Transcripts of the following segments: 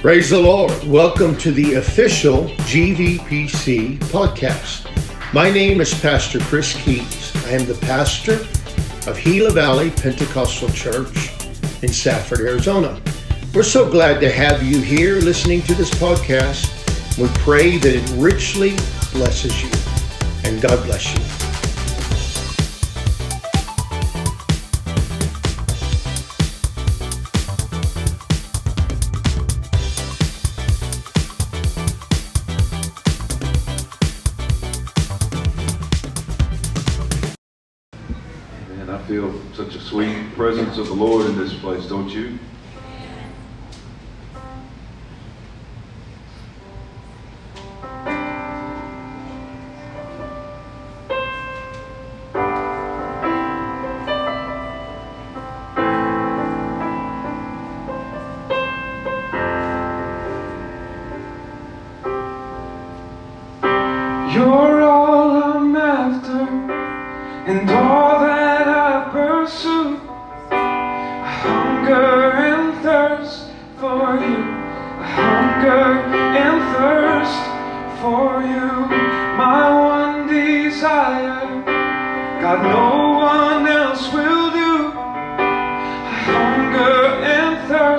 Praise the Lord. Welcome to the official GVPC podcast. My name is Pastor Chris Keats. I am the pastor of Gila Valley Pentecostal Church in Safford, Arizona. We're so glad to have you here listening to this podcast. We pray that it richly blesses you and God bless you. of the Lord in this place, don't you?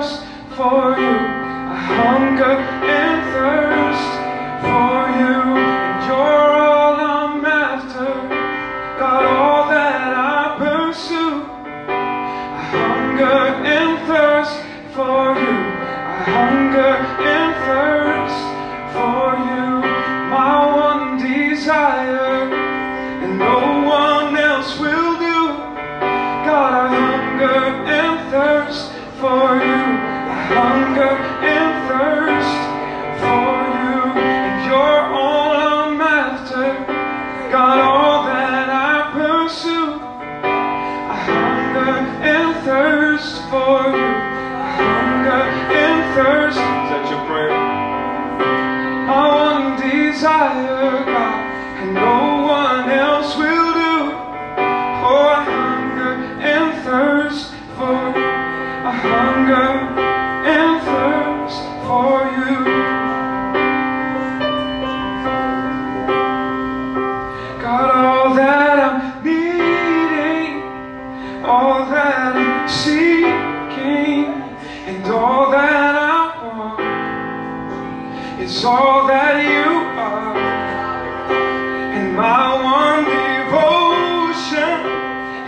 thirst for you. I hunger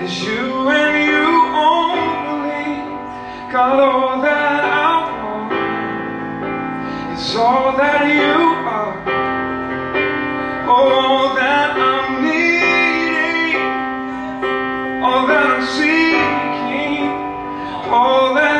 It's you and you only got all that I want. It's all that you are, all that I'm needing, all that I'm seeking, all that.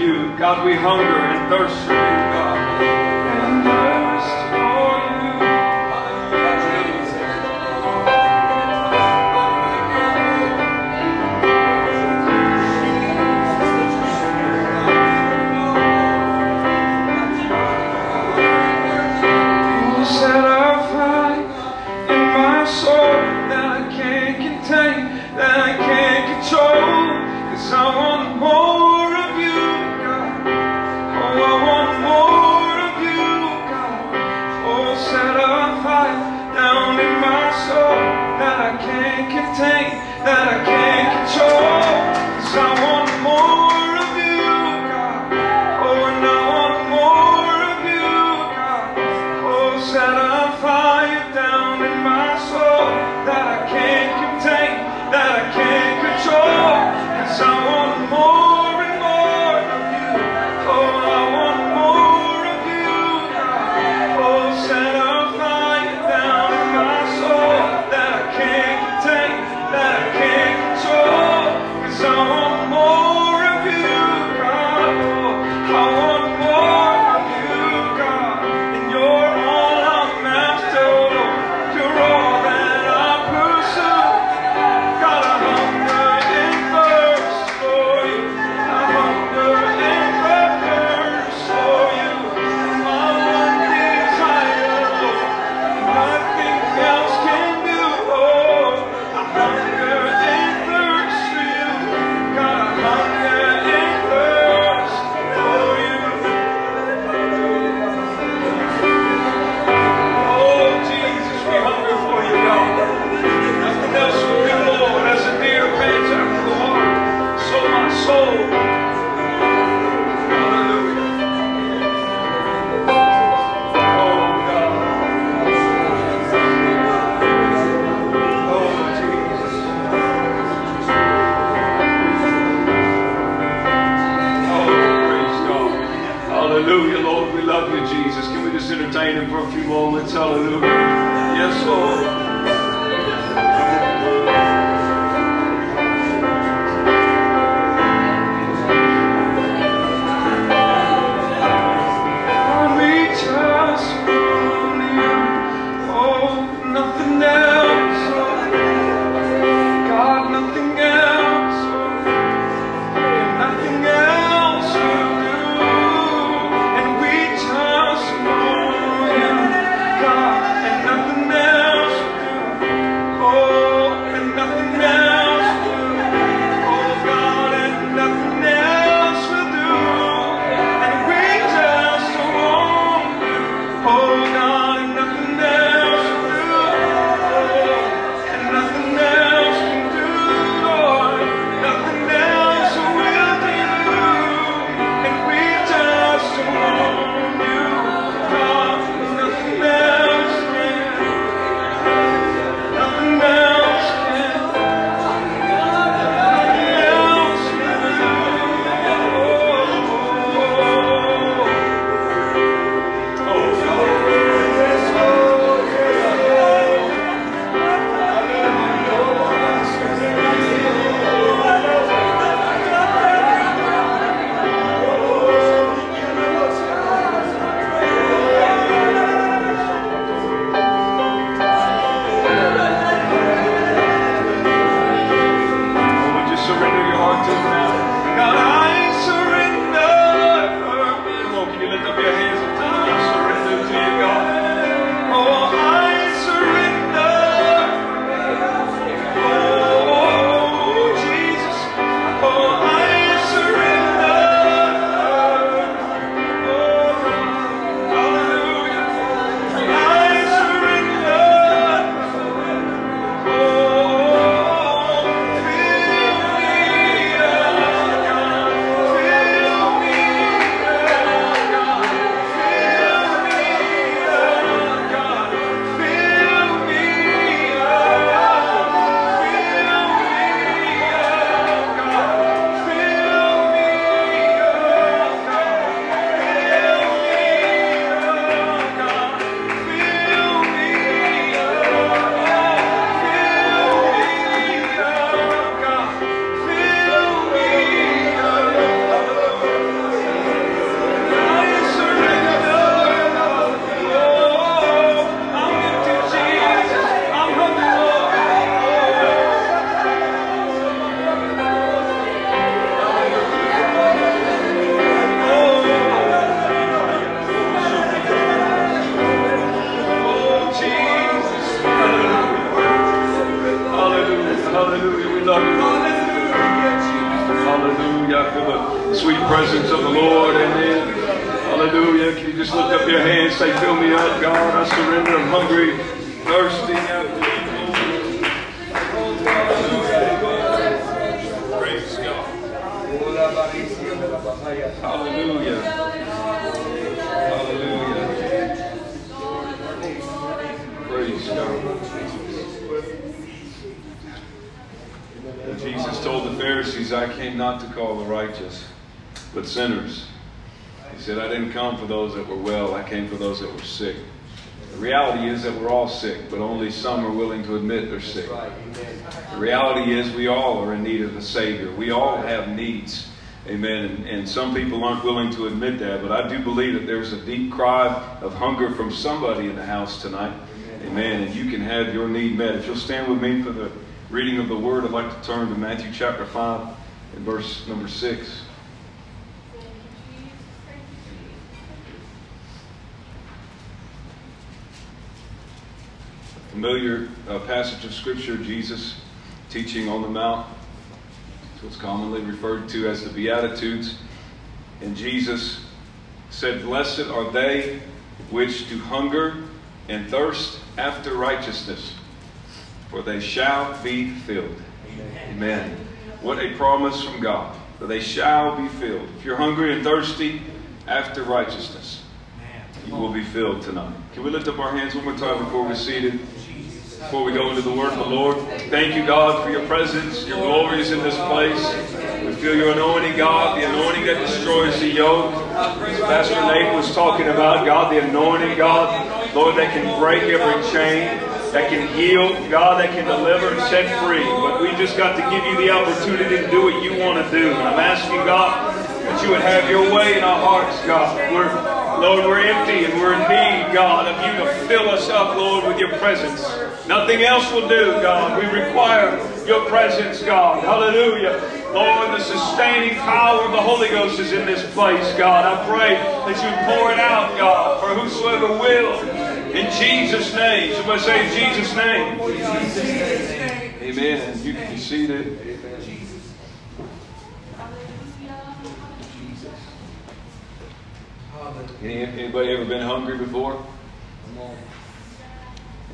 you. God, we hunger and thirst for you. Jesus told the Pharisees, I came not to call the righteous, but sinners. He said, I didn't come for those that were well, I came for those that were sick. The reality is that we're all sick, but only some are willing to admit they're sick. The reality is we all are in need of a Savior. We all have needs. Amen. And, and some people aren't willing to admit that, but I do believe that there's a deep cry of hunger from somebody in the house tonight. Amen. And you can have your need met. If you'll stand with me for the reading of the Word, I'd like to turn to Matthew chapter 5 and verse number 6. Familiar uh, passage of Scripture, Jesus teaching on the Mount. It's what's commonly referred to as the Beatitudes. And Jesus said, Blessed are they which do hunger and thirst after righteousness, for they shall be filled. Amen. What a promise from God, for they shall be filled. If you're hungry and thirsty after righteousness, you will be filled tonight. Can we lift up our hands one more time before we're seated? Before we go into the word of the Lord, thank you, God, for your presence. Your glory is in this place. We feel your anointing, God, the anointing that destroys the yoke. Pastor Nate was talking about God, the anointing God, Lord, that can break every chain, that can heal, God, that can deliver and set free. But we just got to give you the opportunity to do what you want to do. And I'm asking God that you would have your way in our hearts, God. We're, Lord, we're empty and we're in need, God, of you to fill us up, Lord, with your presence. Nothing else will do, God. We require your presence, God. Hallelujah. Lord, the sustaining power of the Holy Ghost is in this place, God. I pray that you pour it out, God, for whosoever will. In Jesus' name. Somebody say, in Jesus' name. Amen. You can be seated. Any, anybody ever been hungry before?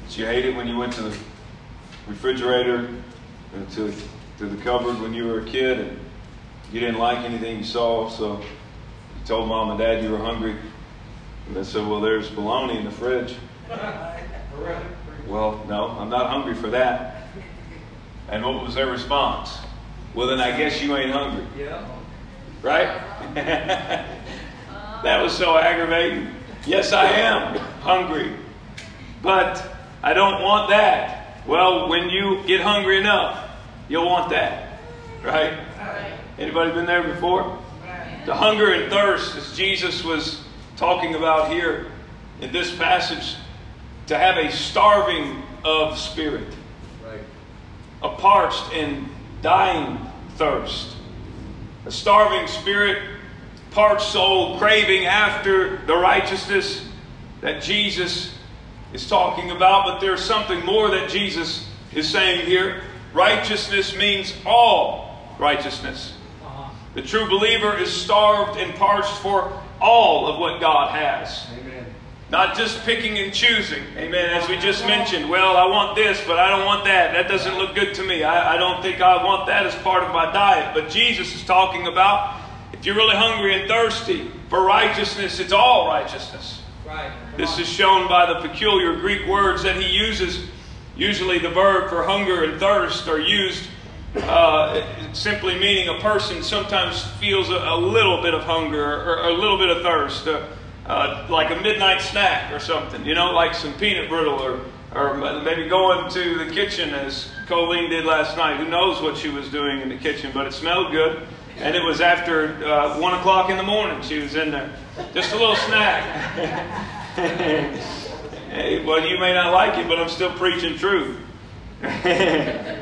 Did you hate it when you went to the refrigerator and to, to the cupboard when you were a kid and you didn't like anything you saw, so you told mom and dad you were hungry. And they said, Well, there's bologna in the fridge. Well, no, I'm not hungry for that. And what was their response? Well, then I guess you ain't hungry. Yeah. Right? that was so aggravating. Yes, I am hungry, but I don't want that. Well, when you get hungry enough, you'll want that. Right? Anybody been there before? The hunger and thirst, as Jesus was talking about here in this passage, to have a starving of spirit, Right. a parched and dying thirst, a starving spirit, parched soul, craving after the righteousness that Jesus is talking about. But there's something more that Jesus is saying here. Righteousness means all righteousness. Uh-huh. The true believer is starved and parched for all of what God has. Amen. Not just picking and choosing. Amen. As we just mentioned, well, I want this, but I don't want that. That doesn't look good to me. I, I don't think I want that as part of my diet. But Jesus is talking about if you're really hungry and thirsty for righteousness, it's all righteousness. Right. This is shown by the peculiar Greek words that he uses. Usually, the verb for hunger and thirst are used uh, simply meaning a person sometimes feels a, a little bit of hunger or, or a little bit of thirst, uh, uh, like a midnight snack or something, you know, like some peanut brittle or, or maybe going to the kitchen as Colleen did last night. Who knows what she was doing in the kitchen, but it smelled good. And it was after uh, 1 o'clock in the morning she was in there. Just a little snack. hey, well, you may not like it, but I'm still preaching truth.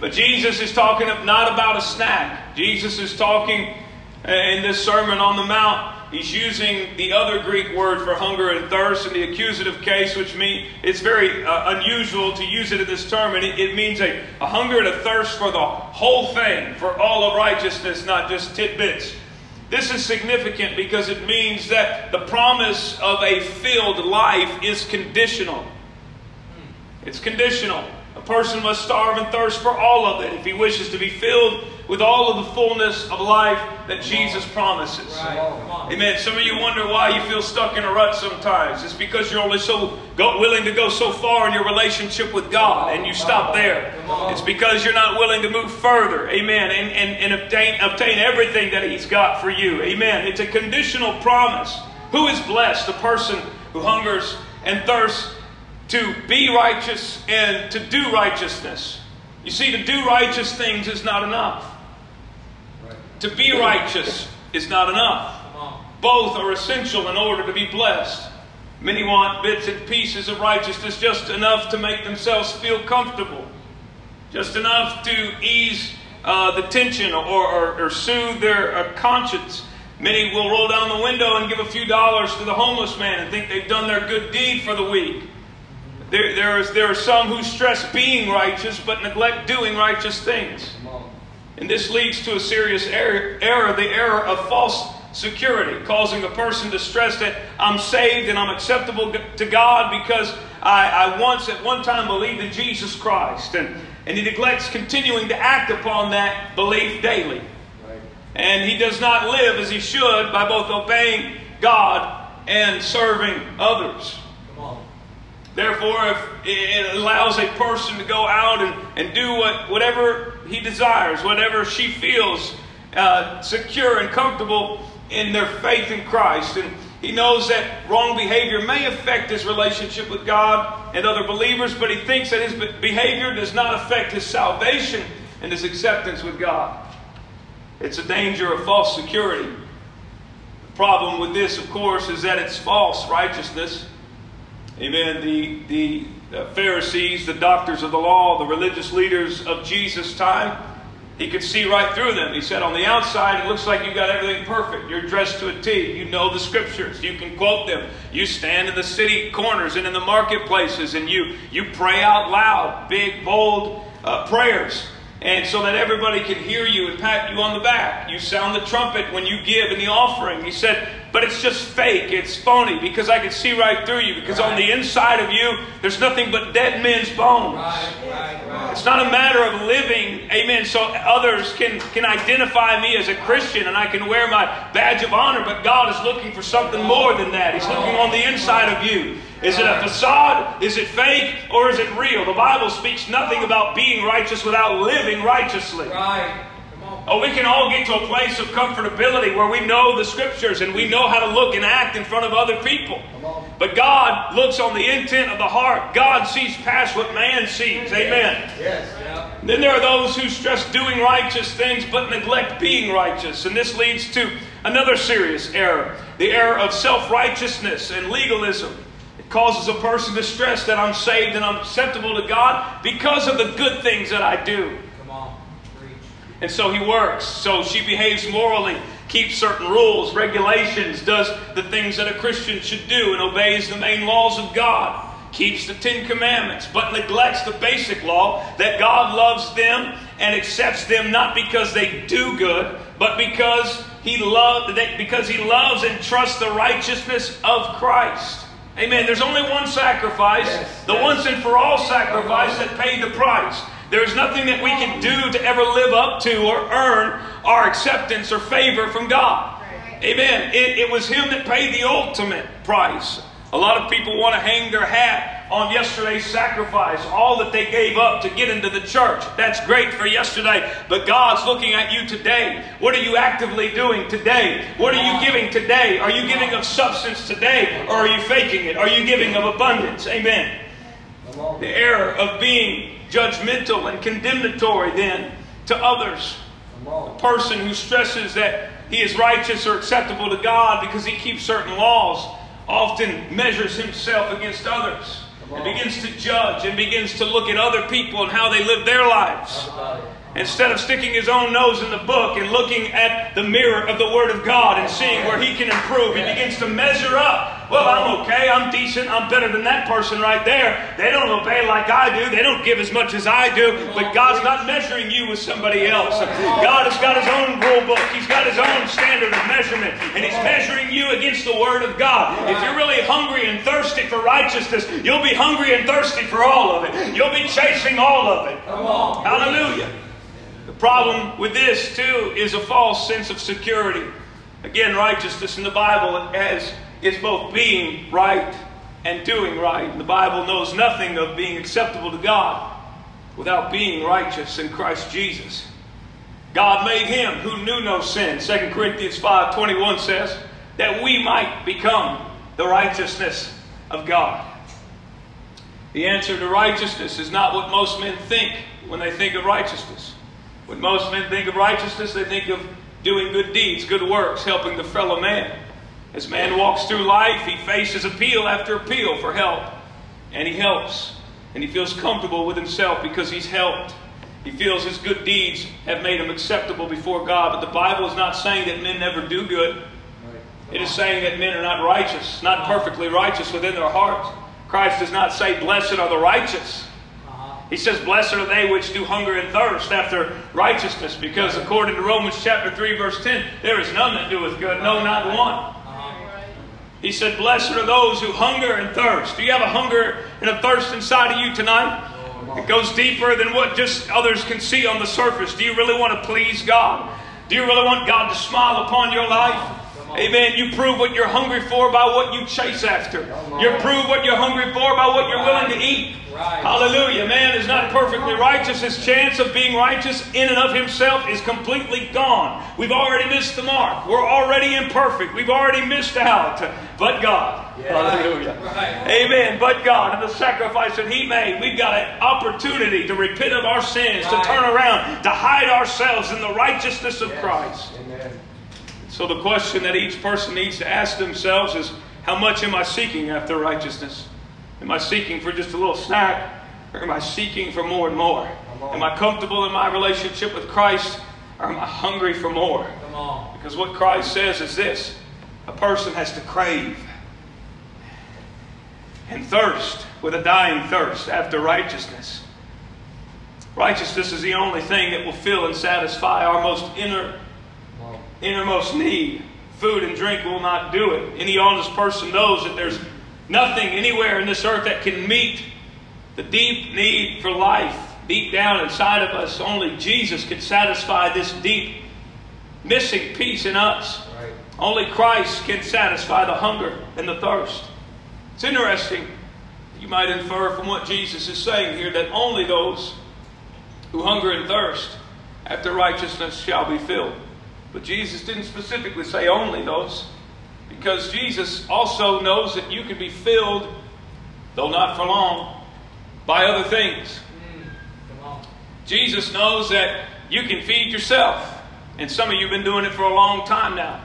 But Jesus is talking not about a snack. Jesus is talking in this Sermon on the Mount. He's using the other Greek word for hunger and thirst in the accusative case, which means it's very uh, unusual to use it in this term. And it, it means a, a hunger and a thirst for the whole thing, for all of righteousness, not just tidbits. This is significant because it means that the promise of a filled life is conditional. It's conditional. Person must starve and thirst for all of it if he wishes to be filled with all of the fullness of life that Jesus promises. Right. Amen. Some of you wonder why you feel stuck in a rut sometimes. It's because you're only so go, willing to go so far in your relationship with God and you stop there. It's because you're not willing to move further. Amen. And, and, and obtain, obtain everything that He's got for you. Amen. It's a conditional promise. Who is blessed? The person who hungers and thirsts to be righteous and to do righteousness. You see, to do righteous things is not enough. Right. To be righteous is not enough. Both are essential in order to be blessed. Many want bits and pieces of righteousness just enough to make themselves feel comfortable, just enough to ease uh, the tension or, or, or soothe their uh, conscience. Many will roll down the window and give a few dollars to the homeless man and think they've done their good deed for the week. There, there, is, there are some who stress being righteous but neglect doing righteous things. And this leads to a serious error, error, the error of false security, causing a person to stress that I'm saved and I'm acceptable to God because I, I once at one time believed in Jesus Christ. And, and he neglects continuing to act upon that belief daily. Right. And he does not live as he should by both obeying God and serving others. Therefore, if it allows a person to go out and, and do what, whatever he desires, whatever she feels uh, secure and comfortable in their faith in Christ. And he knows that wrong behavior may affect his relationship with God and other believers, but he thinks that his behavior does not affect his salvation and his acceptance with God. It's a danger of false security. The problem with this, of course, is that it's false righteousness. Amen. The, the Pharisees, the doctors of the law, the religious leaders of Jesus' time, he could see right through them. He said, On the outside, it looks like you got everything perfect. You're dressed to a T. You know the scriptures. You can quote them. You stand in the city corners and in the marketplaces and you, you pray out loud, big, bold uh, prayers. And so that everybody can hear you and pat you on the back. You sound the trumpet when you give in the offering. He said, but it's just fake. It's phony because I can see right through you. Because right. on the inside of you, there's nothing but dead men's bones. Right, right, it's not a matter of living, amen, so others can, can identify me as a Christian and I can wear my badge of honor. But God is looking for something more than that. He's looking on the inside of you. Is it a facade? Is it fake? Or is it real? The Bible speaks nothing about being righteous without living righteously. Right. Oh, we can all get to a place of comfortability where we know the scriptures and we know how to look and act in front of other people. But God looks on the intent of the heart. God sees past what man sees. Amen. Yes. Then there are those who stress doing righteous things but neglect being righteous. And this leads to another serious error the error of self righteousness and legalism. It causes a person to stress that I'm saved and I'm acceptable to God because of the good things that I do. And so he works. So she behaves morally, keeps certain rules, regulations, does the things that a Christian should do, and obeys the main laws of God. Keeps the Ten Commandments, but neglects the basic law that God loves them and accepts them not because they do good, but because he loved because he loves and trusts the righteousness of Christ. Amen. There's only one sacrifice, yes, the yes. once and for all sacrifice that paid the price. There's nothing that we can do to ever live up to or earn our acceptance or favor from God. Amen. It, it was Him that paid the ultimate price. A lot of people want to hang their hat on yesterday's sacrifice, all that they gave up to get into the church. That's great for yesterday, but God's looking at you today. What are you actively doing today? What are you giving today? Are you giving of substance today, or are you faking it? Are you giving of abundance? Amen. The error of being judgmental and condemnatory then to others. A person who stresses that he is righteous or acceptable to God because he keeps certain laws often measures himself against others and begins to judge and begins to look at other people and how they live their lives. Instead of sticking his own nose in the book and looking at the mirror of the Word of God and seeing where he can improve, he begins to measure up well, I'm okay. I'm decent. I'm better than that person right there. They don't obey like I do. They don't give as much as I do. But God's not measuring you with somebody else. God has got His own rule book. He's got His own standard of measurement. And He's measuring you against the Word of God. If you're really hungry and thirsty for righteousness, you'll be hungry and thirsty for all of it. You'll be chasing all of it. Hallelujah. The problem with this, too, is a false sense of security. Again, righteousness in the Bible has is both being right and doing right. The Bible knows nothing of being acceptable to God without being righteous in Christ Jesus. God made him who knew no sin. 2 Corinthians 5:21 says that we might become the righteousness of God. The answer to righteousness is not what most men think when they think of righteousness. When most men think of righteousness, they think of doing good deeds, good works, helping the fellow man. As man walks through life, he faces appeal after appeal for help. And he helps. And he feels comfortable with himself because he's helped. He feels his good deeds have made him acceptable before God. But the Bible is not saying that men never do good. It is saying that men are not righteous, not perfectly righteous within their hearts. Christ does not say, Blessed are the righteous. Uh-huh. He says, Blessed are they which do hunger and thirst after righteousness, because according to Romans chapter 3, verse 10, there is none that doeth good, no, not one. He said, Blessed are those who hunger and thirst. Do you have a hunger and a thirst inside of you tonight? It goes deeper than what just others can see on the surface. Do you really want to please God? Do you really want God to smile upon your life? Amen. You prove what you're hungry for by what you chase after. You prove what you're hungry for by what you're willing to eat. Hallelujah. Man is not perfectly righteous. His chance of being righteous in and of himself is completely gone. We've already missed the mark. We're already imperfect. We've already missed out. But God. Hallelujah. Amen. But God and the sacrifice that He made, we've got an opportunity to repent of our sins, to turn around, to hide ourselves in the righteousness of Christ. Amen. So the question that each person needs to ask themselves is how much am I seeking after righteousness? Am I seeking for just a little snack? Or am I seeking for more and more? Am I comfortable in my relationship with Christ? Or am I hungry for more? Because what Christ says is this a person has to crave and thirst with a dying thirst after righteousness. Righteousness is the only thing that will fill and satisfy our most inner. Innermost need. Food and drink will not do it. Any honest person knows that there's nothing anywhere in this earth that can meet the deep need for life deep down inside of us. Only Jesus can satisfy this deep missing piece in us. Right. Only Christ can satisfy the hunger and the thirst. It's interesting. You might infer from what Jesus is saying here that only those who hunger and thirst after righteousness shall be filled. But Jesus didn't specifically say only those, because Jesus also knows that you can be filled, though not for long, by other things. Jesus knows that you can feed yourself. And some of you have been doing it for a long time now.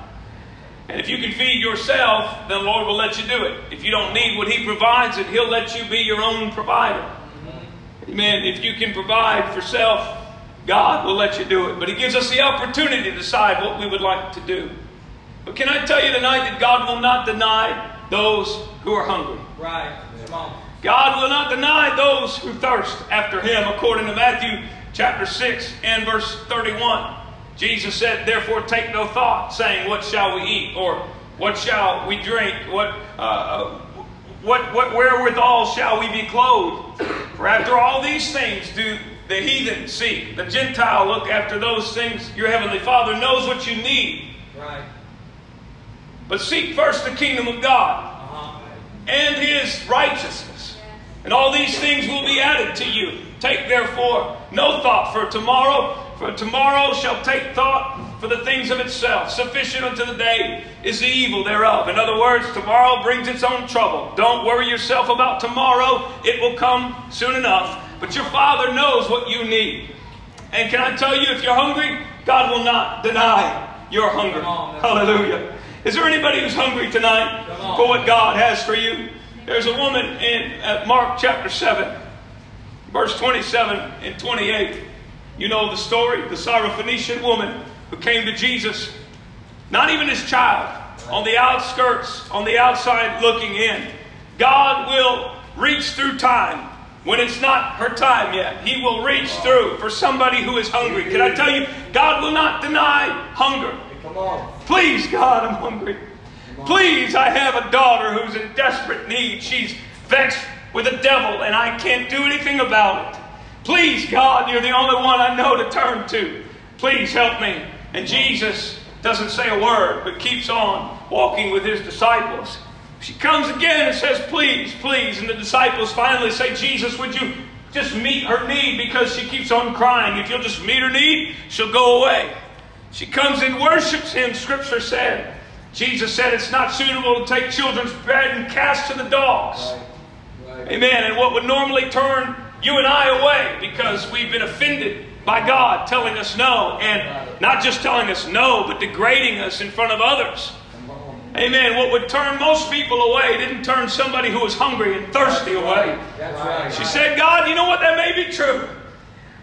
And if you can feed yourself, then the Lord will let you do it. If you don't need what He provides, then He'll let you be your own provider. Amen. If you can provide for self, God will let you do it. But He gives us the opportunity to decide what we would like to do. But can I tell you tonight that God will not deny those who are hungry? Right. Come on. God will not deny those who thirst after him, according to Matthew chapter 6 and verse 31. Jesus said, Therefore take no thought, saying, What shall we eat? Or what shall we drink? What, uh, what, what, wherewithal shall we be clothed? For after all these things do the heathen seek. The Gentile look after those things. Your heavenly Father knows what you need. Right. But seek first the kingdom of God Uh-huh. and his righteousness. And all these things will be added to you. Take therefore no thought for tomorrow, for tomorrow shall take thought for the things of itself. Sufficient unto the day is the evil thereof. In other words, tomorrow brings its own trouble. Don't worry yourself about tomorrow, it will come soon enough. But your Father knows what you need. And can I tell you, if you're hungry, God will not deny your hunger. On, Hallelujah. Is there anybody who's hungry tonight for what God has for you? There's a woman in uh, Mark chapter 7, verse 27 and 28. You know the story the Syrophoenician woman who came to Jesus, not even his child, on the outskirts, on the outside looking in. God will reach through time when it's not her time yet. He will reach through for somebody who is hungry. Can I tell you, God will not deny hunger. Come on. Please, God, I'm hungry. Please, I have a daughter who's in desperate need. She's vexed with the devil, and I can't do anything about it. Please, God, you're the only one I know to turn to. Please help me. And Jesus doesn't say a word, but keeps on walking with his disciples. She comes again and says, Please, please. And the disciples finally say, Jesus, would you just meet her need because she keeps on crying? If you'll just meet her need, she'll go away. She comes and worships him, Scripture said. Jesus said it's not suitable to take children's bread and cast to the dogs. Right. Right. Amen. And what would normally turn you and I away because we've been offended by God telling us no. And not just telling us no, but degrading us in front of others. Amen. What would turn most people away didn't turn somebody who was hungry and thirsty away. That's right. She said, God, you know what? That may be true.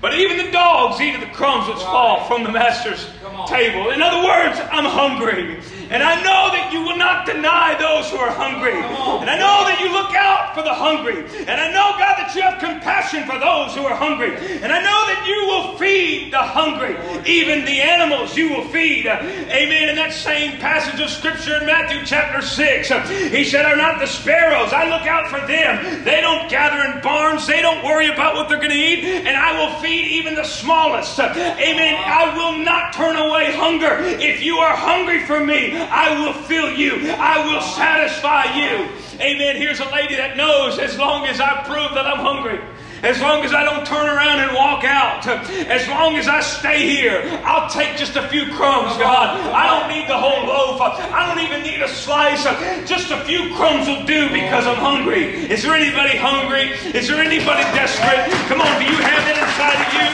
But even the dogs eat of the crumbs which fall from the master's table. In other words, I'm hungry. And I know that you will not deny those who are hungry. And I know that you look out for the hungry. And I know, God, that you have compassion for those who are hungry. And I know that you will feed the hungry. Even the animals you will feed. Amen. In that same passage of Scripture in Matthew chapter 6, he said, Are not the sparrows? I look out for them. They don't gather in barns. They don't worry about what they're going to eat. And I will feed even the smallest. Amen. I will not turn away hunger. If you are hungry for me, I will fill you, I will satisfy you. Amen. Here's a lady that knows as long as I prove that I'm hungry. As long as I don't turn around and walk out, as long as I stay here, I'll take just a few crumbs, God. I don't need the whole loaf. I don't even need a slice. Just a few crumbs will do because I'm hungry. Is there anybody hungry? Is there anybody desperate? Come on, do you have that inside of you?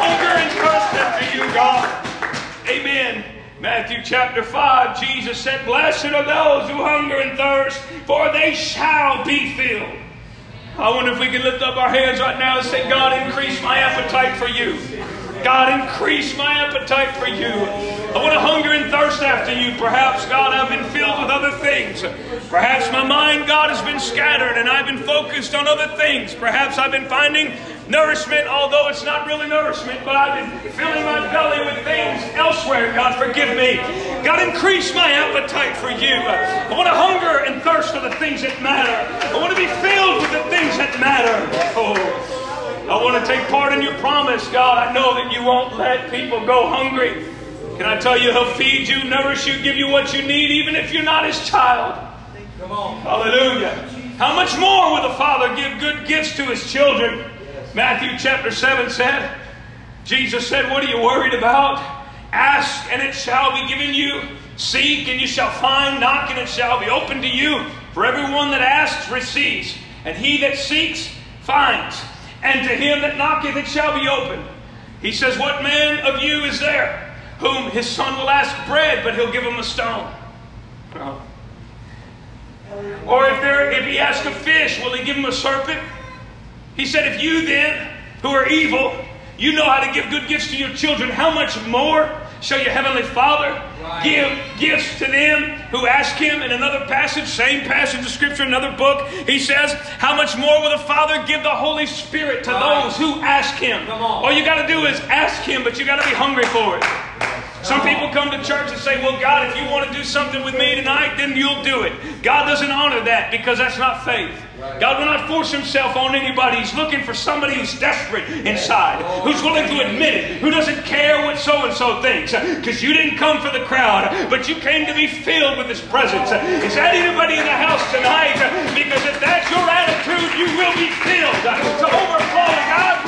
Hunger and thirst after you, God. Amen. Matthew chapter 5, Jesus said, Blessed are those who hunger and thirst, for they shall be filled. I wonder if we can lift up our hands right now and say, God, increase my appetite for you. God, increase my appetite for you. I want to hunger and thirst after you. Perhaps, God, I've been filled with other things. Perhaps my mind, God, has been scattered and I've been focused on other things. Perhaps I've been finding nourishment, although it's not really nourishment, but I've been filling my belly with things elsewhere. God, forgive me. God, increase my appetite for you. I want to hunger and thirst for the things that matter. I want to be filled with the things that matter. Oh. I want to take part in your promise, God. I know that you won't let people go hungry. Can I tell you, He'll feed you, nourish you, give you what you need, even if you're not His child. Come on. Hallelujah. How much more will the Father give good gifts to His children? Matthew chapter 7 said, Jesus said, What are you worried about? Ask and it shall be given you. Seek and you shall find. Knock and it shall be opened to you. For everyone that asks receives, and he that seeks finds and to him that knocketh it shall be opened. He says, What man of you is there whom his son will ask bread, but he'll give him a stone? Or if there if he asks a fish, will he give him a serpent? He said, If you then, who are evil, you know how to give good gifts to your children, how much more shall your heavenly Father give gifts to them who ask him? In another passage, same passage of Scripture, another book, he says, How much more will the Father give the Holy Spirit to those who ask him? All you got to do is ask him, but you got to be hungry for it. Some people come to church and say, Well, God, if you want to do something with me tonight, then you'll do it. God doesn't honor that because that's not faith. God will not force himself on anybody. He's looking for somebody who's desperate inside, who's willing to admit it, who doesn't care what so and so thinks. Because you didn't come for the crowd, but you came to be filled with his presence. Is that anybody in the house tonight? Because if that's your attitude, you will be filled to overflow. God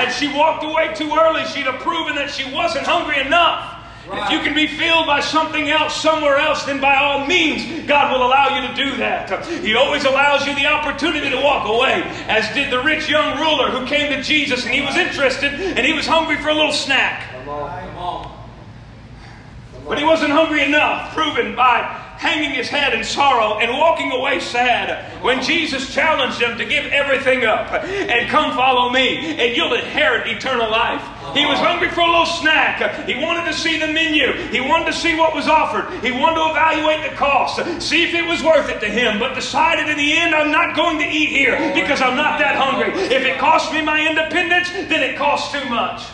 had she walked away too early, she'd have proven that she wasn't hungry enough. If you can be filled by something else somewhere else, then by all means, God will allow you to do that. He always allows you the opportunity to walk away, as did the rich young ruler who came to Jesus and he was interested and he was hungry for a little snack. Come on. Come on. But he wasn't hungry enough, proven by hanging his head in sorrow and walking away sad when Jesus challenged him to give everything up and come follow me and you'll inherit eternal life. He was hungry for a little snack. He wanted to see the menu. He wanted to see what was offered. He wanted to evaluate the cost, see if it was worth it to him, but decided in the end, I'm not going to eat here because I'm not that hungry. If it costs me my independence, then it costs too much.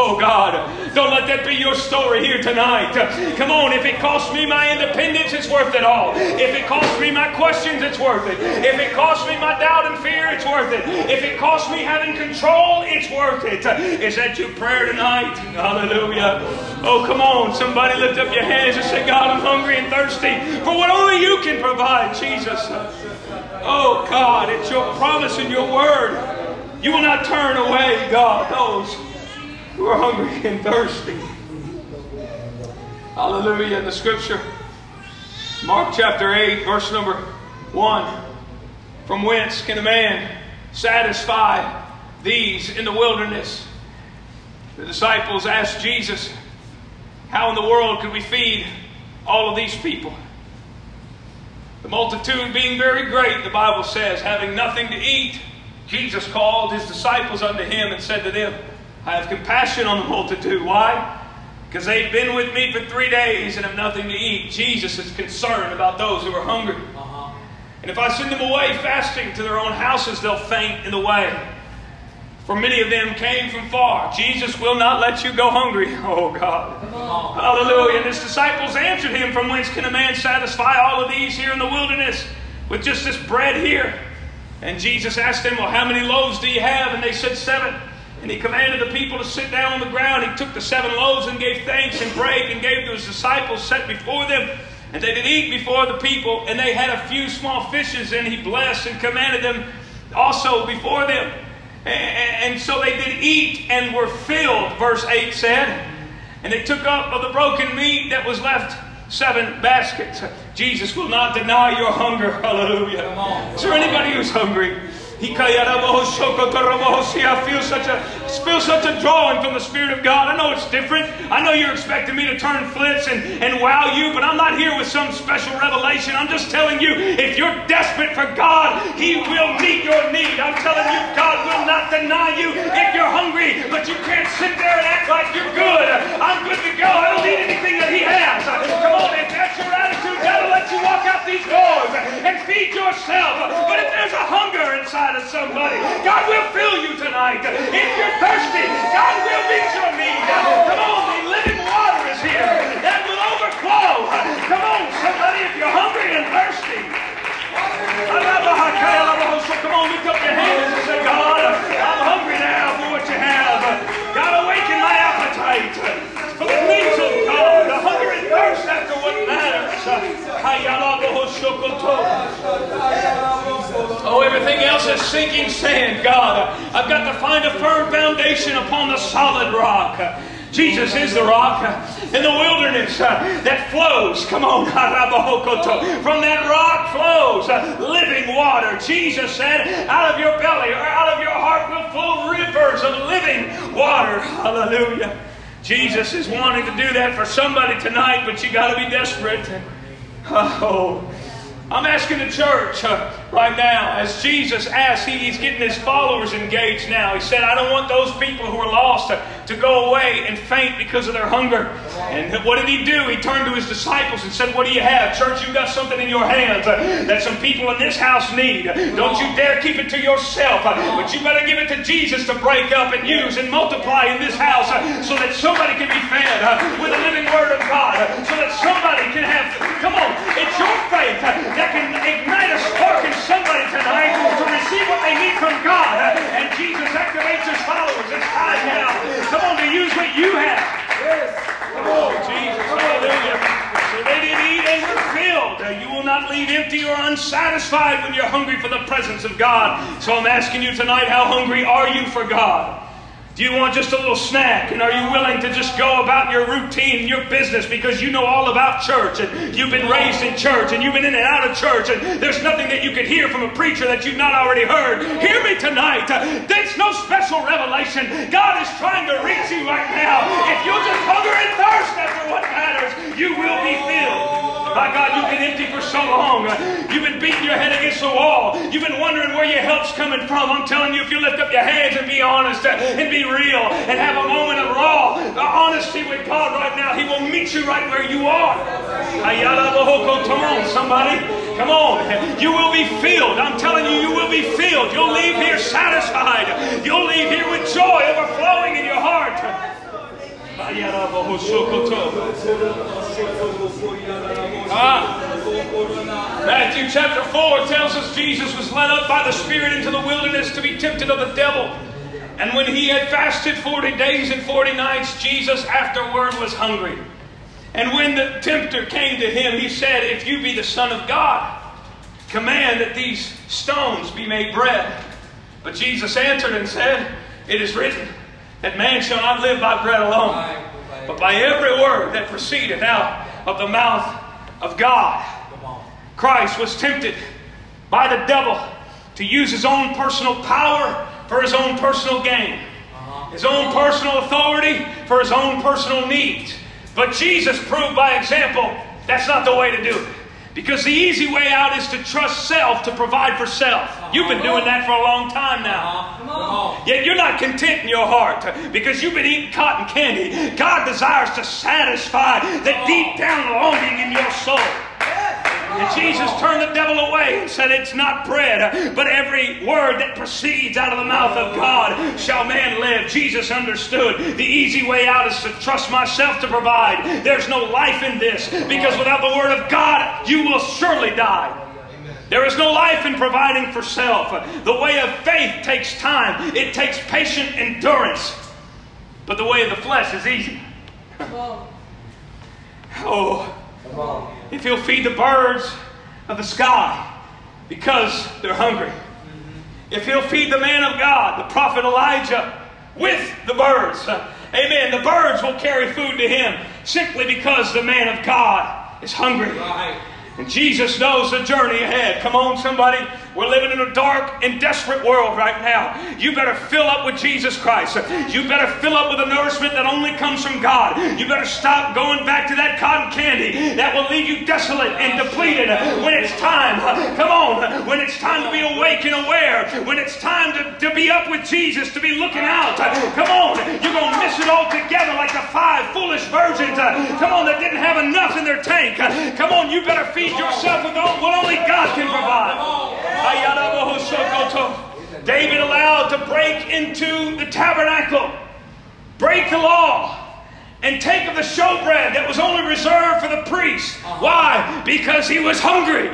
Oh God, don't let that be your story here tonight. Come on, if it costs me my independence, it's worth it all. If it costs me my questions, it's worth it. If it costs me my doubt and fear, it's worth it. If it costs me having control, it's worth it. Is that your prayer tonight? Hallelujah. Oh, come on, somebody lift up your hands and say, God, I'm hungry and thirsty for what only you can provide, Jesus. Oh God, it's your promise and your word. You will not turn away, God, those who are hungry and thirsty. Hallelujah. In the scripture, Mark chapter 8, verse number 1. From whence can a man satisfy these in the wilderness? The disciples asked Jesus, How in the world could we feed all of these people? The multitude being very great, the Bible says, having nothing to eat, Jesus called his disciples unto him and said to them, I have compassion on the multitude. Why? Because they've been with me for three days and have nothing to eat. Jesus is concerned about those who are hungry. Uh-huh. And if I send them away fasting to their own houses, they'll faint in the way. For many of them came from far. Jesus will not let you go hungry. Oh, God. Hallelujah. And his disciples answered him, From whence can a man satisfy all of these here in the wilderness with just this bread here? And Jesus asked them, Well, how many loaves do you have? And they said, Seven. And he commanded the people to sit down on the ground. He took the seven loaves and gave thanks and prayed and gave to his disciples, set before them. And they did eat before the people. And they had a few small fishes, and he blessed and commanded them also before them. And, and so they did eat and were filled, verse 8 said. And they took up of the broken meat that was left seven baskets. Jesus will not deny your hunger. Hallelujah. Is there anybody who's hungry? I feel such a feel such a drawing from the Spirit of God. I know it's different. I know you're expecting me to turn flips and, and wow you, but I'm not here with some special revelation. I'm just telling you, if you're desperate for God, He will meet your need. I'm telling you, God will not deny you if you're hungry, but you can't sit there and act like you're good. I'm good to go. I don't need anything that He has. Come on, if your attitude, will let you walk out these doors and feed yourself. But if there's a hunger inside, inside of somebody. God will fill you tonight. If you're thirsty, God will meet your need. Come on, the living water is here. That will overflow. Come on, somebody, if you're hungry and thirsty. Come on, lift up your hands and say, God, I'm hungry now for what you have. God, awaken my appetite for the things of God, the hunger and thirst after what matters. Oh, everything else is sinking sand, God. I've got to find a firm foundation upon the solid rock. Jesus is the rock in the wilderness uh, that flows. Come on, from that rock flows uh, living water. Jesus said, out of your belly or out of your heart will flow rivers of living water. Hallelujah. Jesus is wanting to do that for somebody tonight, but you got to be desperate. Oh, I'm asking the church uh, right now, as Jesus asked, he, he's getting his followers engaged now. He said, I don't want those people who are lost to, to go away and faint because of their hunger. And what did he do? He turned to his disciples and said, What do you have? Church, you've got something in your hands uh, that some people in this house need. Don't you dare keep it to yourself, uh, but you better give it to Jesus to break up and use and multiply in this house uh, so that somebody can be fed uh, with the living word of God, uh, so that somebody can have, come on, it's your faith that can ignite a spark in somebody tonight to receive what they need from God. And Jesus activates his followers. It's time now. Come on, to use what you have. Come on, Jesus. Hallelujah. So they did eat and were filled. You will not leave empty or unsatisfied when you're hungry for the presence of God. So I'm asking you tonight, how hungry are you for God? Do you want just a little snack? And are you willing to just go about your routine, your business, because you know all about church and you've been raised in church and you've been in and out of church and there's nothing that you could hear from a preacher that you've not already heard? Hear me tonight. There's no special revelation. God is trying to reach you right now. If you'll just hunger and thirst after what matters, you will be filled. My God, you've been empty for so long. You've been beating your head against the wall. You've been wondering where your help's coming from. I'm telling you, if you lift up your hands and be honest uh, and be real and have a moment of raw uh, honesty with God right now, He will meet you right where you are. Come on, somebody. Come on. You will be filled. I'm telling you, you will be filled. You'll leave here satisfied. You'll leave here with joy overflowing in your heart. Ah. Matthew chapter 4 tells us Jesus was led up by the Spirit into the wilderness to be tempted of the devil. And when he had fasted 40 days and 40 nights, Jesus afterward was hungry. And when the tempter came to him, he said, If you be the Son of God, command that these stones be made bread. But Jesus answered and said, It is written that man shall not live by bread alone, but by every word that proceedeth out of the mouth of God. Christ was tempted by the devil to use his own personal power for his own personal gain, his own personal authority for his own personal needs. But Jesus proved by example that's not the way to do it. Because the easy way out is to trust self to provide for self. You've been doing that for a long time now. Yet you're not content in your heart because you've been eating cotton candy. God desires to satisfy the deep down longing in your soul. And Jesus turned the devil away and said, It's not bread, but every word that proceeds out of the mouth of God shall man live. Jesus understood the easy way out is to trust myself to provide. There's no life in this because without the word of God, you will surely die. There is no life in providing for self. The way of faith takes time, it takes patient endurance. But the way of the flesh is easy. Oh, if he'll feed the birds of the sky because they're hungry. If he'll feed the man of God, the prophet Elijah, with the birds, amen, the birds will carry food to him simply because the man of God is hungry. Right. And Jesus knows the journey ahead. Come on, somebody. We're living in a dark and desperate world right now. You better fill up with Jesus Christ. You better fill up with the nourishment that only comes from God. You better stop going back to that cotton candy that will leave you desolate and depleted when it's time. Come on. When it's time to be awake and aware. When it's time to, to be up with Jesus, to be looking out. Come on. You're going to miss it all together like the five foolish virgins. Come on, that didn't have enough in their tank. Come on, you better feed yourself with all, what only God can provide. David allowed to break into the tabernacle, break the law, and take of the showbread that was only reserved for the priest. Uh-huh. Why? Because he was hungry.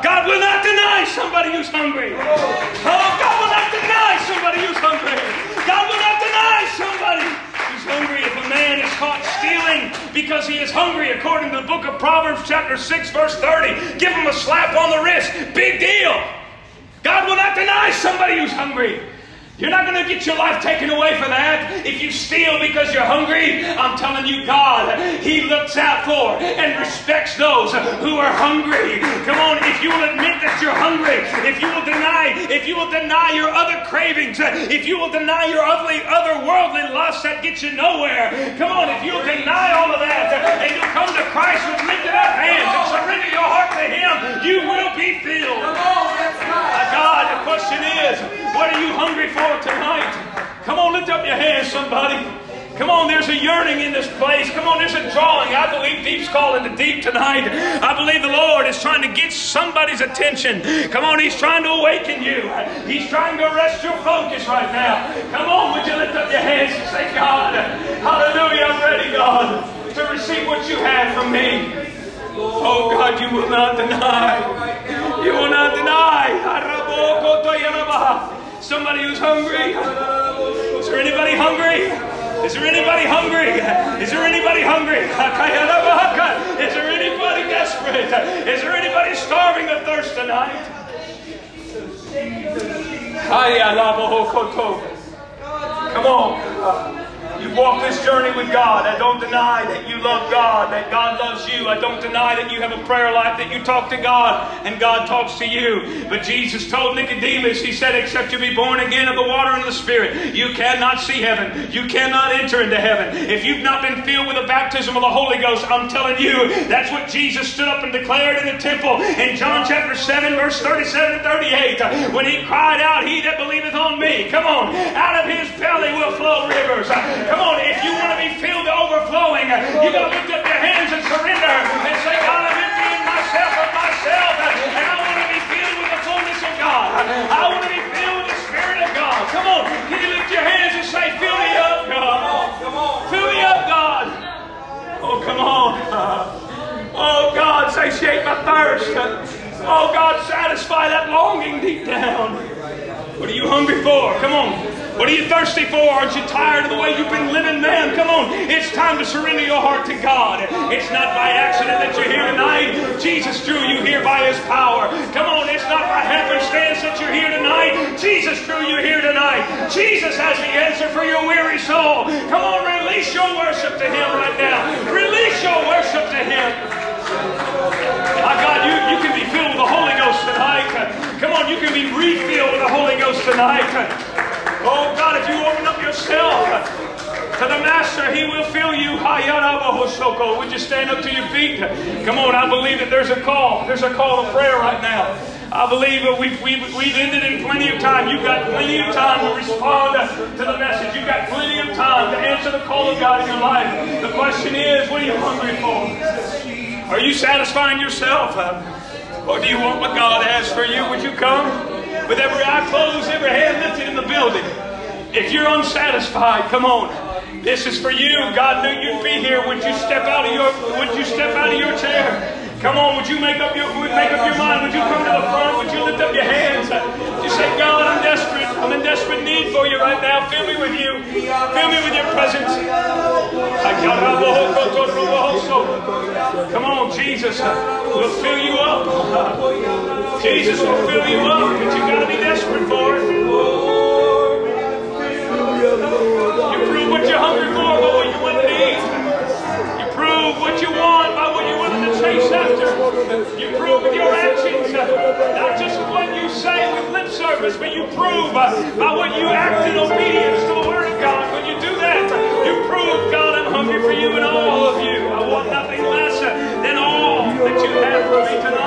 God will not deny somebody who's hungry. Oh. oh, God will not deny somebody who's hungry. God will not deny somebody hungry. If a man is caught stealing because he is hungry, according to the book of Proverbs, chapter 6, verse 30, give him a slap on the wrist. Big deal. God will not deny somebody who's hungry. You're not going to get your life taken away for that. If you steal because you're hungry, I'm telling you, God, He looks out for and respects those who are hungry. Come on, if you will admit that you're hungry, if you will deny, if you will deny your other cravings, if you will deny your ugly, other worldly lusts that get you nowhere, come on, if you'll deny all of that and you'll come to Christ with lifted up hands and surrender your heart to Him, you will be filled. God, the question is, what are you hungry for tonight? Come on, lift up your hands, somebody. Come on, there's a yearning in this place. Come on, there's a drawing. I believe deep's calling to deep tonight. I believe the Lord is trying to get somebody's attention. Come on, He's trying to awaken you. He's trying to arrest your focus right now. Come on, would you lift up your hands and say, God, hallelujah, I'm ready, God, to receive what you have from me. Oh God, you will not deny. You will not deny. Somebody who's hungry. Is there anybody hungry? Is there anybody hungry? Is there anybody hungry? Is there anybody desperate? Is there anybody starving of thirst tonight? Come on. You walk this journey with God. I don't deny that you love God, that God loves you. I don't deny that you have a prayer life, that you talk to God and God talks to you. But Jesus told Nicodemus, He said, Except you be born again of the water and the Spirit, you cannot see heaven. You cannot enter into heaven. If you've not been filled with the baptism of the Holy Ghost, I'm telling you, that's what Jesus stood up and declared in the temple in John chapter 7, verse 37 and 38. When He cried out, He that believeth on me, come on, out of His belly will flow rivers. Come on, if you want to be filled to overflowing, you got to lift up your hands and surrender and say, God, I'm emptying myself of myself, and I want to be filled with the fullness of God. I want to be filled with the Spirit of God. Come on, can you lift your hands and say, Fill me up, God. Come. Fill me up, God. Oh, come on. Oh, God, satiate my thirst. Oh, God, satisfy that longing deep down. What are you hungry for? Come on. What are you thirsty for? Aren't you tired of the way you've been living, man? Come on. It's time to surrender your heart to God. It's not by accident that you're here tonight. Jesus drew you here by His power. Come on. It's not by happenstance that you're here tonight. Jesus drew you here tonight. Jesus has the answer for your weary soul. Come on. Release your worship to Him right now. Release your worship to Him. My God, you, you can be filled with the Holy Ghost tonight. Come on, you can be refilled with the Holy Ghost tonight. Oh God, if you open up yourself to the Master, He will fill you. Would you stand up to your feet? Come on, I believe that there's a call. There's a call to prayer right now. I believe that we've, we've, we've ended in plenty of time. You've got plenty of time to respond to the message. You've got plenty of time to answer the call of God in your life. The question is, what are you hungry for? Are you satisfying yourself? Or do you want what God has for you? Would you come? With every eye closed, every hand lifted in the building. If you're unsatisfied, come on. This is for you. God knew you'd be here. Would you step out of your would you step out of your chair Come on, would you make up your make up your mind? Would you come to the front? Would you lift up your hands? You say, God, I'm desperate. I'm in desperate need for you right now. Fill me with you. Fill me with your presence. Come on, Jesus We'll fill you up. Jesus will fill you up, but you've gotta be desperate for it. You prove what you're hungry for by what you want to eat. You prove what you want by what you're willing to after. You prove with your actions, uh, not just with what you say with lip service, but you prove uh, by what you act in obedience to the Word of God. When you do that, you prove, God, I'm hungry for you and all of you. I want nothing less uh, than all that you have for me tonight.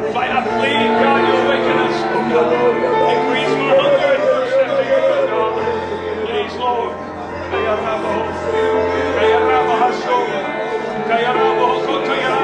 by that God, you're waking us. Increase my hunger and thirst after you, God. Please, Lord. Kaya Kaya Kaya